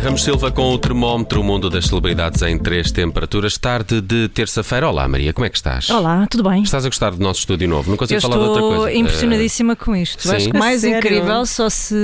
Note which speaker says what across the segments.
Speaker 1: Maria Ramos Silva com o termómetro, o mundo das celebridades em três temperaturas. Tarde de terça-feira. Olá, Maria, como é que estás?
Speaker 2: Olá, tudo bem?
Speaker 1: Estás a gostar do nosso estúdio novo? Não consigo
Speaker 2: Eu
Speaker 1: falar de outra
Speaker 2: estou
Speaker 1: coisa.
Speaker 2: impressionadíssima com isto.
Speaker 1: sim.
Speaker 2: Acho que mais
Speaker 3: A sério?
Speaker 2: incrível só se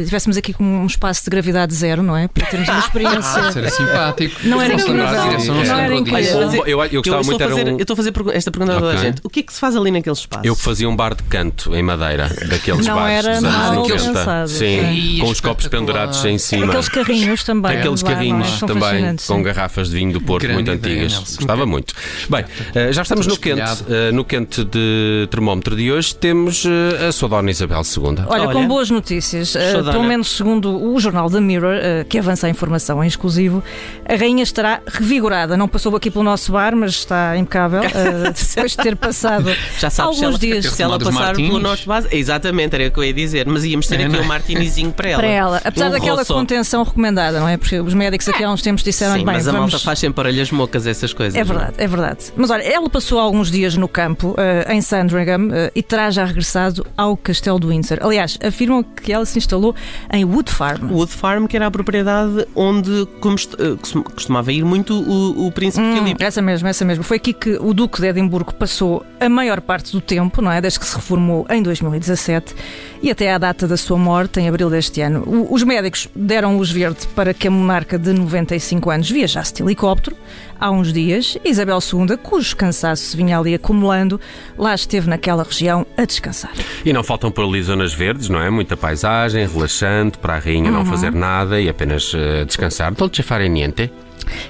Speaker 2: estivéssemos aqui com um espaço de gravidade zero, não é? Para termos uma experiência.
Speaker 4: Ah, era simpático.
Speaker 2: Não era incrível.
Speaker 4: não
Speaker 2: era incrível.
Speaker 1: Eu, gostava
Speaker 3: eu,
Speaker 1: muito,
Speaker 3: estou a
Speaker 1: era
Speaker 3: fazer,
Speaker 1: um...
Speaker 3: eu estou a fazer esta pergunta a toda a gente. O que é que se faz ali naquele espaço?
Speaker 1: Eu que fazia um bar de canto em madeira, daqueles
Speaker 2: Não
Speaker 1: bares
Speaker 2: era
Speaker 1: dos anos
Speaker 2: mal
Speaker 1: 90.
Speaker 2: pensado.
Speaker 1: Sim, com os copos pendurados em cima.
Speaker 2: Aqueles carrinhos também.
Speaker 1: Aqueles
Speaker 2: lá, não é?
Speaker 1: carrinhos também, com
Speaker 2: sim.
Speaker 1: garrafas de vinho do Porto
Speaker 4: Grande
Speaker 1: muito
Speaker 4: ideia,
Speaker 1: antigas.
Speaker 4: Nelson.
Speaker 1: Gostava muito. Bem, eh, já estamos no quente,
Speaker 4: espelhado.
Speaker 1: eh, no quente de termómetro de hoje. Temos eh, a sua dona Isabel II.
Speaker 2: Olha, com
Speaker 3: Olha.
Speaker 2: boas notícias, uh, pelo menos segundo o jornal The Mirror, uh, que avança a informação em exclusivo, a rainha estará revigorada. Não passou aqui pelo nosso bar, mas está impecável. uh, depois de ter passado
Speaker 3: Já sabes,
Speaker 2: alguns
Speaker 3: se ela,
Speaker 2: dias
Speaker 3: se ela passar pelo
Speaker 4: martinis.
Speaker 3: nosso base. Exatamente, era o que eu ia dizer. Mas íamos ter
Speaker 4: É,
Speaker 3: aqui
Speaker 4: não é?
Speaker 3: um martinizinho para ela.
Speaker 2: para ela. Apesar
Speaker 3: Um
Speaker 2: daquela
Speaker 3: roço.
Speaker 2: contenção recomendada, não é? Porque os médicos aqui há uns tempos disseram
Speaker 3: Sim,
Speaker 2: bem,
Speaker 3: mas a
Speaker 2: vamos...
Speaker 3: malta faz sempre orelhas mocas essas coisas.
Speaker 2: É verdade, é verdade. Mas olha, ela passou alguns dias no campo, eh, em Sandringham, eh, e terá já regressado ao Castelo do Windsor. Aliás, afirmam que ela se instalou em Wood Farm.
Speaker 3: Wood Farm, que era a propriedade onde eh, costum- costumava ir muito o, o príncipe
Speaker 2: Hum,
Speaker 3: Filipe.
Speaker 2: essa mesmo, essa mesmo. Foi aqui que o Duque de Edimburgo passou a maior parte do tempo, não é? Desde que se reformou em 2017 e até à data da sua morte, em abril deste ano. O- os médicos deram luz verde para que a monarca de 95 anos viajasse de helicóptero. Há uns dias, Isabel II, cujo cansaço se vinha ali acumulando, lá esteve naquela região a descansar.
Speaker 1: E não faltam por ali zonas verdes, não é? Muita paisagem, relaxante, para a rainha
Speaker 2: Uhum.
Speaker 1: não fazer nada e apenas eh, descansar. Dolce fare niente.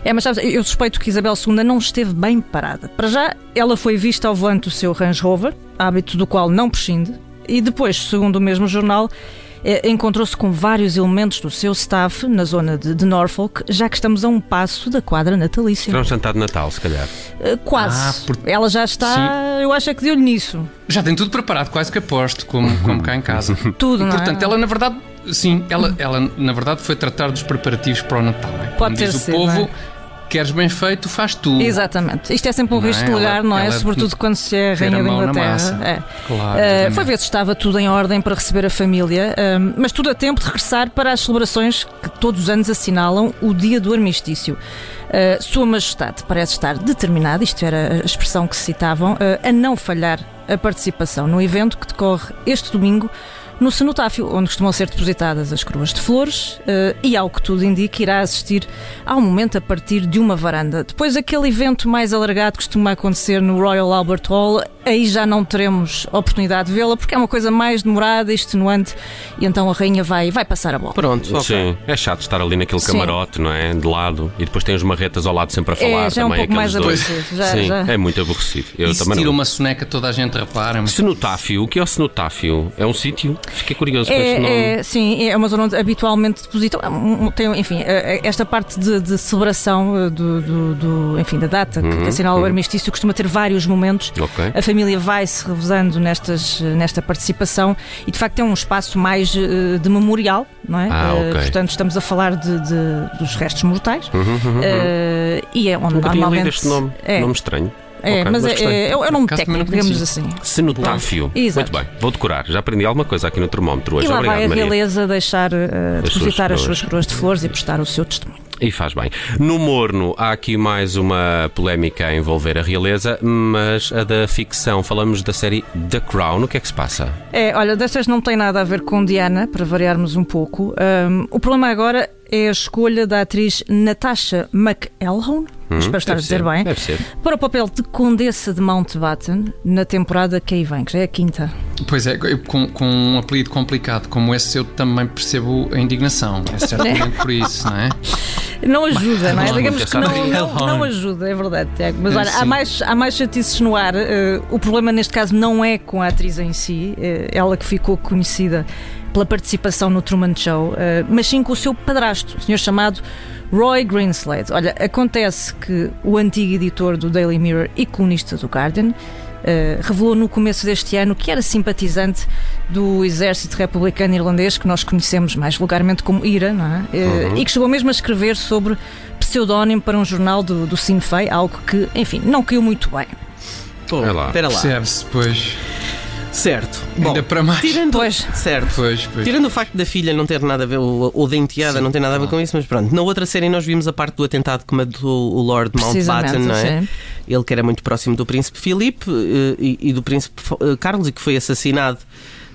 Speaker 2: É, mas sabes, eu suspeito que Isabel II não esteve bem parada. Para já, ela foi vista ao volante do seu Range Rover, hábito do qual não prescinde, e depois, segundo o mesmo jornal, encontrou-se com vários elementos do seu staff na zona de, de Norfolk, já que estamos a um passo da quadra natalícia.
Speaker 1: Para um jantar de Natal, se calhar.
Speaker 2: Eh, Quase.
Speaker 4: Ah, por-
Speaker 2: Ela já está, eu acho é que deu-lhe nisso.
Speaker 4: Já tem tudo preparado, quase que aposto, como, como cá em casa.
Speaker 2: Tudo, não é?
Speaker 4: Portanto, ela na verdade, sim, ela, ela na verdade foi tratar dos preparativos para o Natal. é? Como
Speaker 2: Pode
Speaker 4: diz
Speaker 2: ter
Speaker 4: o
Speaker 2: sido,
Speaker 4: povo,
Speaker 2: não
Speaker 4: queres bem feito, faz tu.
Speaker 2: Exatamente. Isto é sempre um
Speaker 4: Não é?
Speaker 2: risco de lugar, não é? Sobretudo quando se é rainha da Inglaterra. É.
Speaker 4: Claro,
Speaker 2: Uh, foi ver se estava tudo em ordem para receber a família, um, mas tudo a tempo de regressar para as celebrações que todos os anos assinalam o dia do armistício. Uh, Sua Majestade parece estar determinada, isto era a expressão que se citavam, uh, a não falhar a participação no evento que decorre este domingo no cenotáfio, onde costumam ser depositadas as coroas de flores uh, e, ao que tudo indica, irá assistir ao momento a partir de uma varanda. Depois, aquele evento mais alargado que costuma acontecer no Royal Albert Hall, aí já não teremos oportunidade de vê-la, porque é uma coisa mais demorada, extenuante, e então a rainha vai, vai passar a bola.
Speaker 3: Pronto, ok.
Speaker 1: Sim, é chato estar ali naquele
Speaker 2: Sim.
Speaker 1: camarote, não é? De lado. E depois tem os marretas ao lado sempre a falar
Speaker 2: É, já é um
Speaker 1: também.
Speaker 2: pouco mais aborrecido. Já,
Speaker 1: Sim,
Speaker 2: já.
Speaker 1: é muito aborrecido. Eu
Speaker 4: e se
Speaker 1: também
Speaker 4: tira
Speaker 1: não.
Speaker 4: uma soneca, toda a gente repara. mas-
Speaker 1: Cenotáfio, o que é o cenotáfio? É um sítio? Fiquei curioso com este nome.
Speaker 2: É, é, sim, é uma zona onde habitualmente depositam. é Tem, enfim, eh, esta parte de, de celebração eh, do, do- do- enfim, da data que- que assinala o armistício costuma ter vários momentos.
Speaker 1: Ok.
Speaker 2: A família vai se revezando nestas, nesta participação e de facto é um espaço mais eh, de memorial, não é?
Speaker 1: Ah,
Speaker 2: Eh,
Speaker 1: ok.
Speaker 2: Portanto, estamos a falar de, de- dos restos mortais
Speaker 1: Uhum, uhum, uhum.
Speaker 2: e é onde
Speaker 1: Nunca tinha
Speaker 2: normalmente.
Speaker 1: lido este nome.
Speaker 2: É,
Speaker 1: Nome estranho.
Speaker 2: É,
Speaker 1: Ok,
Speaker 2: mas é,
Speaker 1: gostei.
Speaker 2: é, é um nome
Speaker 4: também
Speaker 2: técnico,
Speaker 4: não
Speaker 2: digamos assim.
Speaker 1: Cenotáfio.
Speaker 2: Exato.
Speaker 1: Muito bem, vou decorar. Já aprendi alguma coisa aqui no termómetro hoje.
Speaker 2: E lá
Speaker 1: Obrigado,
Speaker 2: vai a
Speaker 1: Maria.
Speaker 2: realeza deixar
Speaker 1: As
Speaker 2: depositar
Speaker 1: suas
Speaker 2: as suas coroas de flores e prestar o seu testemunho.
Speaker 1: E faz bem. No Morno há aqui mais uma polémica a envolver a realeza, mas a da ficção. Falamos da série The Crown. O que é que se passa?
Speaker 2: É, olha, destas não tem nada a ver com Diana, para variarmos um pouco. Ahm, o problema agora é a escolha da atriz Natasha McElhone, espero estar a
Speaker 1: Hum,
Speaker 2: dizer
Speaker 1: ser,
Speaker 2: bem,
Speaker 1: Deve ser.
Speaker 2: para o papel de Condessa de Mountbatten na temporada que aí vem, que já é a quinta.
Speaker 4: Pois é, com, com um apelido complicado como esse, eu também percebo a indignação. É certamente por isso, não é?
Speaker 2: Não ajuda, não é? Digamos que não, não, não ajuda, é verdade, Tiago. Mas
Speaker 4: É,
Speaker 2: olha, há
Speaker 4: sim.
Speaker 2: mais, há mais chatices no ar. Eh, o problema neste caso não é com a atriz em si, eh, ela que ficou conhecida pela participação no Truman Show, eh, mas sim com o seu padrasto, o senhor chamado Roy Greenslade. Olha, acontece que o antigo editor do Daily Mirror e colunista do Guardian Uh, revelou no começo deste ano que era simpatizante do exército republicano irlandês, que nós conhecemos mais vulgarmente como IRA, não é? Uh, uhum. e que chegou mesmo a escrever sobre pseudónimo para um jornal do, do Sinn Féin, algo que, enfim, não caiu muito bem.
Speaker 3: Pô, lá. Espera lá.
Speaker 4: Percebe-se, pois.
Speaker 3: Certo.
Speaker 4: Bom, Ainda para mais.
Speaker 2: Tirando, pois.
Speaker 3: Certo.
Speaker 4: Pois, pois.
Speaker 3: Tirando o facto da filha não ter nada a ver, ou, ou da enteada Sim. não ter nada a ver com isso, mas pronto. Na outra série nós vimos a parte do atentado que matou o Lord Mountbatten, não é? Sim. Ele que era muito próximo do príncipe Filipe eh, e, e do príncipe eh, Carlos e que foi assassinado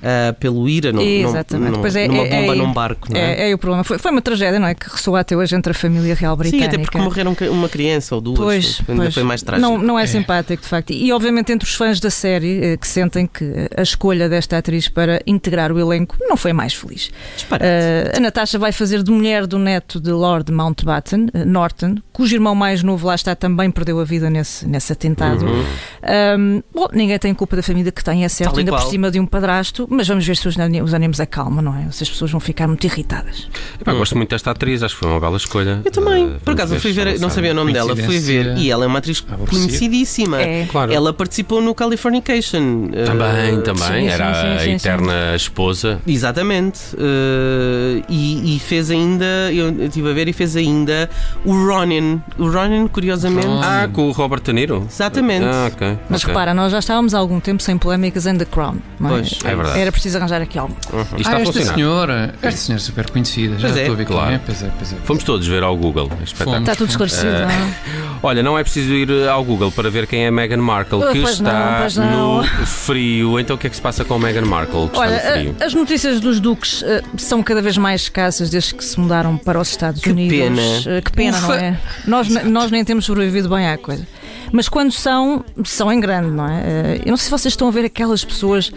Speaker 3: uh, pelo IRA no, Exatamente. No, é, numa bomba é, num barco. Não é?
Speaker 2: É, é o problema. Foi, foi, uma tragédia, não é? Que ressoou até hoje entre a família real britânica.
Speaker 3: Sim, até porque morreram uma criança ou duas.
Speaker 2: Pois, ainda
Speaker 3: pois, foi mais trágico.
Speaker 2: Não, não é, é, simpático, de facto. E obviamente entre os fãs da série eh, que sentem que a escolha desta atriz para integrar o elenco não foi mais feliz. Uh, a Natasha vai fazer de mulher do neto de Lord Mountbatten, uh, Norton, cujo irmão mais novo lá está também perdeu a vida nesse, nesse atentado. Uhum. Um, bom, ninguém tem culpa da família que tem, é certo, ainda por cima de um padrasto, mas vamos ver se os, os ânimos acalmam, não é? Se as pessoas vão ficar muito irritadas.
Speaker 1: Eu gosto muito desta atriz, acho que foi uma bela escolha.
Speaker 3: Eu também. Uh, por acaso, fui ver, não sabia o nome dela, fui ver. E ela é uma atriz conhecidíssima. É. Claro. Ela participou no Californication.
Speaker 1: Também, uh, também. Sim, Era sim, sim, a eterna esposa.
Speaker 3: Exatamente. Uh, e, e, fez ainda, eu estive a ver, e fez ainda o Ronin. O Ronin, curiosamente.
Speaker 1: Ah, com o Robert De Niro?
Speaker 3: Exatamente.
Speaker 1: Ah, ok.
Speaker 2: Mas
Speaker 1: okay.
Speaker 2: repara, nós já estávamos há algum tempo sem polémicas em The Crown. Mas
Speaker 1: é? Pois, é verdade.
Speaker 2: Era preciso arranjar aqui algo.
Speaker 1: Uhum. Está ah, a
Speaker 4: esta senhora, esta senhora super conhecida, já estou a ver claro. é. Pois é, pois é.
Speaker 1: Fomos todos ver ao Google.
Speaker 2: É está tudo esclarecido. Uh,
Speaker 1: olha, não é preciso ir ao Google para ver quem é Meghan Markle, que está não, no frio. Então o que é que se passa com Meghan Markle? Que
Speaker 2: olha, as notícias dos duques uh, são cada vez mais escassas desde que se mudaram para os Estados
Speaker 3: que
Speaker 2: Unidos.
Speaker 3: Pena.
Speaker 2: Uh, que pena, Ufa. não é? Nós, nós nem temos sobrevivido bem à coisa. Mas quando são, são em grande, não é? Eh, eu não sei se vocês estão a ver aquelas pessoas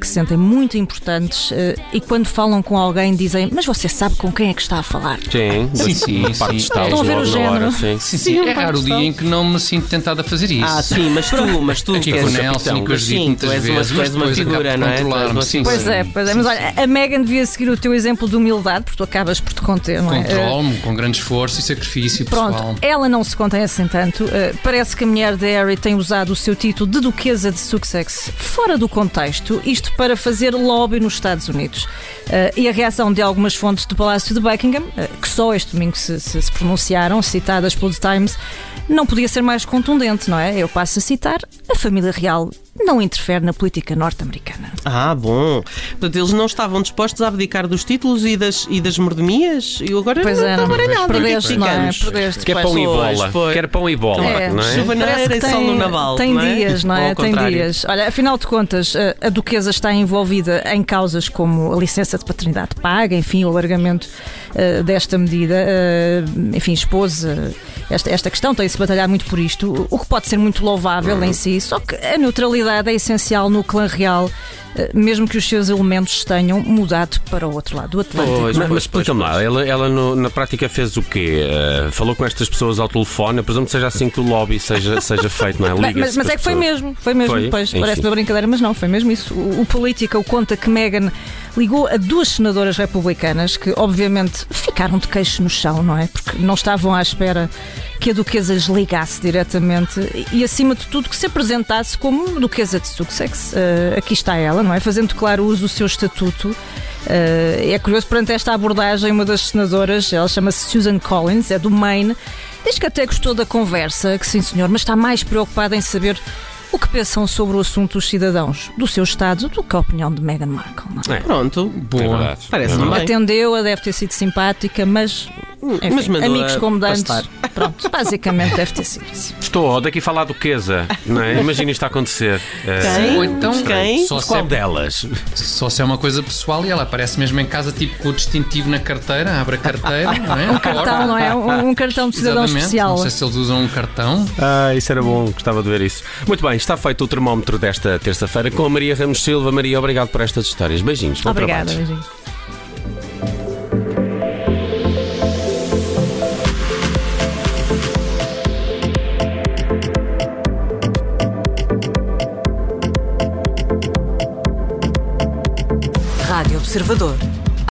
Speaker 2: que se sentem muito importantes eh, e quando falam com alguém dizem, mas você sabe com quem é que está a falar?
Speaker 1: Sim, sim, sim. sim.
Speaker 2: Estão a ver o género.
Speaker 4: Hora, sim. Sim, sim, é raro o dia em que não me sinto tentado a fazer isso.
Speaker 3: Ah, sim, mas tu, mas tu
Speaker 4: Aqui
Speaker 3: com
Speaker 4: o Nelson, que eu digo muitas vezes,
Speaker 3: mas uma figura, não é?
Speaker 2: Sim, pois é, pois é. Mas olha, a Megan devia seguir o teu exemplo de humildade, porque tu acabas por te conter, não é?
Speaker 4: Controlo-me com grande esforço e sacrifício pessoal.
Speaker 2: Pronto, ela não se contém assim tanto. Parece que a mulher de Harry tem usado o seu título de Duquesa de Sussex fora do contexto, isto para fazer lobby nos Estados Unidos. Uh, e a reação de algumas fontes do Palácio de Buckingham, uh, que só este domingo se, se, se pronunciaram, citadas pelo The Times, não podia ser mais contundente, não é? Eu passo a citar: a família real não interfere na política norte-americana.
Speaker 3: Ah, bom. Portanto, eles não estavam dispostos a abdicar dos títulos e das, e das mordomias. E agora
Speaker 2: pois
Speaker 3: não
Speaker 2: é,
Speaker 3: baralhado.
Speaker 2: Perdeste, não é? Perdeste.
Speaker 1: Quer pão e bola. Pois, Quer pão e bola,
Speaker 2: é.
Speaker 1: não é?
Speaker 3: Chuvaneira e sol no naval.
Speaker 2: Tem
Speaker 3: é?
Speaker 2: dias, não é? Tem dias. Olha, afinal de contas, a Duquesa está envolvida em causas como a licença de paternidade paga, enfim, o alargamento uh, desta medida. Uh, enfim, esposa esta, esta questão, tem-se batalhado muito por isto, o que pode ser muito louvável em si, só que a neutralidade é essencial no clã real eh, mesmo que os seus elementos tenham mudado para o outro lado do Atlântico.
Speaker 1: Pois, mas, mas explica-me lá, ela, ela no, na prática fez o quê? Uh, falou com estas pessoas ao telefone, eu presumo que seja assim que o lobby seja, seja feito, não é?
Speaker 2: mas, mas é que foi mesmo, foi mesmo, foi? pois, parece uma brincadeira, mas não, foi mesmo isso. O, o Política conta que Meghan ligou a duas senadoras republicanas que, obviamente, ficaram de queixo no chão, não é? Porque não estavam à espera que a Duquesa lhes ligasse diretamente e, acima de tudo, que se apresentasse como Duquesa de Sussex. Uh, aqui está ela, não é? Fazendo claro uso do seu estatuto. Uh, é curioso, perante esta abordagem, uma das senadoras, ela chama-se Susan Collins, é do Maine, diz que até gostou da conversa, que sim senhor, mas está mais preocupada em saber o que pensam sobre o assunto os cidadãos do seu Estado do que a opinião de Meghan Markle. Não
Speaker 3: é? é. Pronto, boa.
Speaker 1: É
Speaker 3: Parece-me
Speaker 2: bem. Atendeu, deve ter sido simpática, mas enfim, mas amigos comandantes. Pronto, basicamente deve ter sido isso.
Speaker 1: Estou, daqui falar do Queza, não é? Imagina isto a acontecer.
Speaker 3: Quem? Ou então, quem?
Speaker 1: Só Qual é, delas?
Speaker 4: Só se é uma coisa pessoal e ela aparece mesmo em casa, tipo com o distintivo na carteira, abre a carteira, não é?
Speaker 2: Um cartão, não é? Um, um cartão de cidadão
Speaker 4: Exatamente.
Speaker 2: especial.
Speaker 4: Não sei se eles usam um cartão.
Speaker 1: Ah, isso era bom, gostava de ver isso. Muito bem, está feito o termómetro desta terça-feira com a Maria Ramos Silva. Maria, obrigado por estas histórias. Beijinhos.
Speaker 2: Obrigada, beijinhos.
Speaker 5: Observador.